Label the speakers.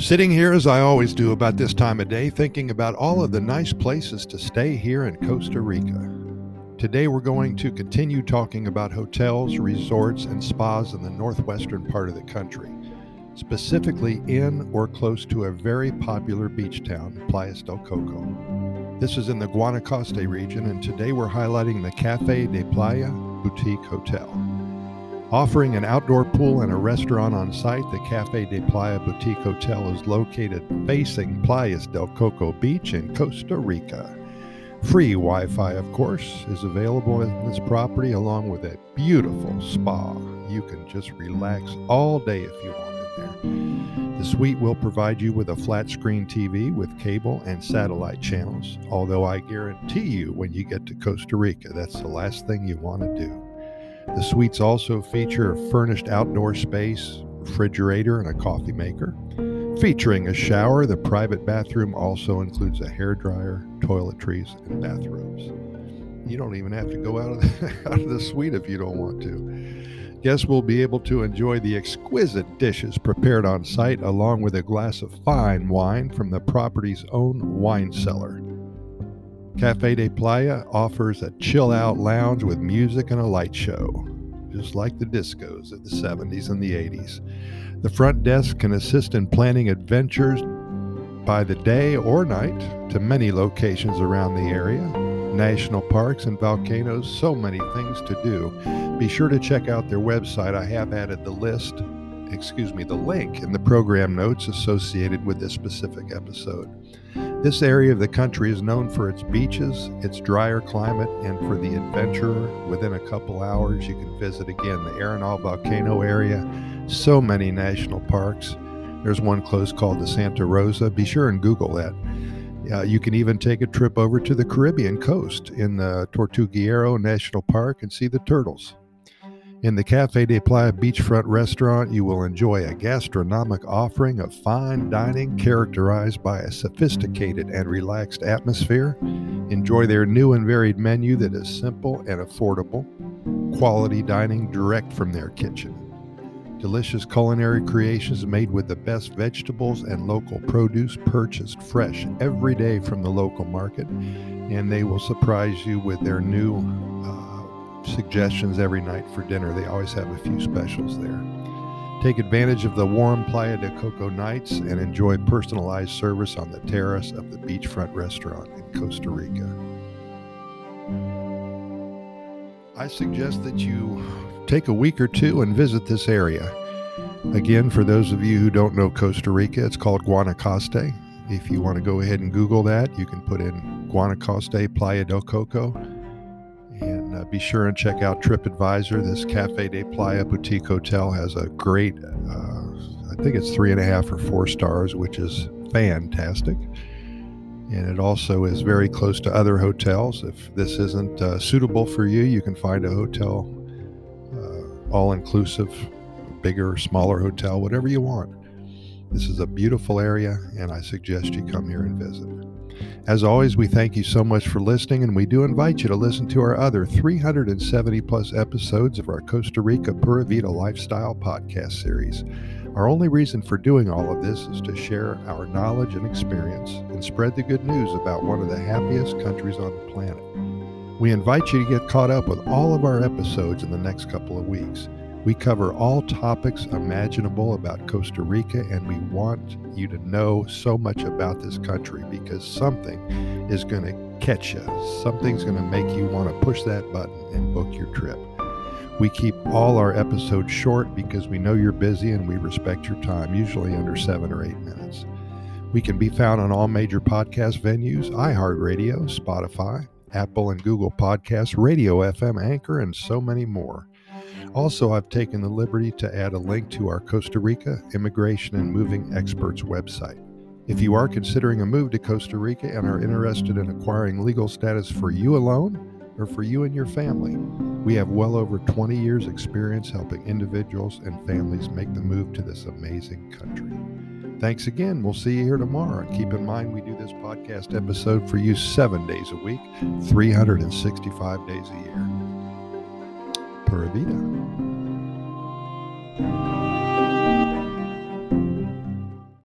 Speaker 1: Sitting here as I always do about this time of day, thinking about all of the nice places to stay here in Costa Rica. Today we're going to continue talking about hotels, resorts, and spas in the northwestern part of the country, specifically in or close to a very popular beach town, Playas del Coco. This is in the Guanacaste region, and today we're highlighting the Cafe de Playa Boutique Hotel. Offering an outdoor pool and a restaurant on site, the Cafe de Playa Boutique Hotel is located facing Playas del Coco Beach in Costa Rica. Free Wi Fi, of course, is available in this property along with a beautiful spa. You can just relax all day if you want it there. The suite will provide you with a flat screen TV with cable and satellite channels, although I guarantee you when you get to Costa Rica, that's the last thing you want to do. The suites also feature a furnished outdoor space, refrigerator, and a coffee maker. Featuring a shower, the private bathroom also includes a hair dryer, toiletries, and bathrobes. You don't even have to go out of the, out of the suite if you don't want to. Guests will be able to enjoy the exquisite dishes prepared on site along with a glass of fine wine from the property's own wine cellar. Cafe de Playa offers a chill out lounge with music and a light show, just like the discos of the 70s and the 80s. The front desk can assist in planning adventures by the day or night to many locations around the area, national parks and volcanoes, so many things to do. Be sure to check out their website. I have added the list, excuse me, the link in the program notes associated with this specific episode. This area of the country is known for its beaches, its drier climate, and for the adventurer. Within a couple hours, you can visit again the Arenal volcano area. So many national parks. There's one close called the Santa Rosa. Be sure and Google that. Uh, you can even take a trip over to the Caribbean coast in the Tortuguero National Park and see the turtles. In the Cafe de Playa beachfront restaurant, you will enjoy a gastronomic offering of fine dining characterized by a sophisticated and relaxed atmosphere. Enjoy their new and varied menu that is simple and affordable. Quality dining direct from their kitchen. Delicious culinary creations made with the best vegetables and local produce purchased fresh every day from the local market. And they will surprise you with their new uh, suggestions every night for dinner. They always have a few specials there. Take advantage of the warm Playa de Coco nights and enjoy personalized service on the terrace of the beachfront restaurant in Costa Rica. I suggest that you take a week or two and visit this area. Again, for those of you who don't know Costa Rica, it's called Guanacaste. If you want to go ahead and Google that, you can put in Guanacaste Playa del Coco be sure and check out TripAdvisor. This Cafe de Playa Boutique Hotel has a great, uh, I think it's three and a half or four stars, which is fantastic. And it also is very close to other hotels. If this isn't uh, suitable for you, you can find a hotel, uh, all inclusive, bigger, smaller hotel, whatever you want. This is a beautiful area, and I suggest you come here and visit. As always, we thank you so much for listening, and we do invite you to listen to our other 370 plus episodes of our Costa Rica Pura Vida Lifestyle podcast series. Our only reason for doing all of this is to share our knowledge and experience and spread the good news about one of the happiest countries on the planet. We invite you to get caught up with all of our episodes in the next couple of weeks. We cover all topics imaginable about Costa Rica, and we want you to know so much about this country because something is going to catch you. Something's going to make you want to push that button and book your trip. We keep all our episodes short because we know you're busy and we respect your time, usually under seven or eight minutes. We can be found on all major podcast venues iHeartRadio, Spotify, Apple and Google Podcasts, Radio FM, Anchor, and so many more. Also, I've taken the liberty to add a link to our Costa Rica Immigration and Moving Experts website. If you are considering a move to Costa Rica and are interested in acquiring legal status for you alone or for you and your family, we have well over 20 years' experience helping individuals and families make the move to this amazing country. Thanks again. We'll see you here tomorrow. And keep in mind, we do this podcast episode for you seven days a week, 365 days a year. Pura Vida.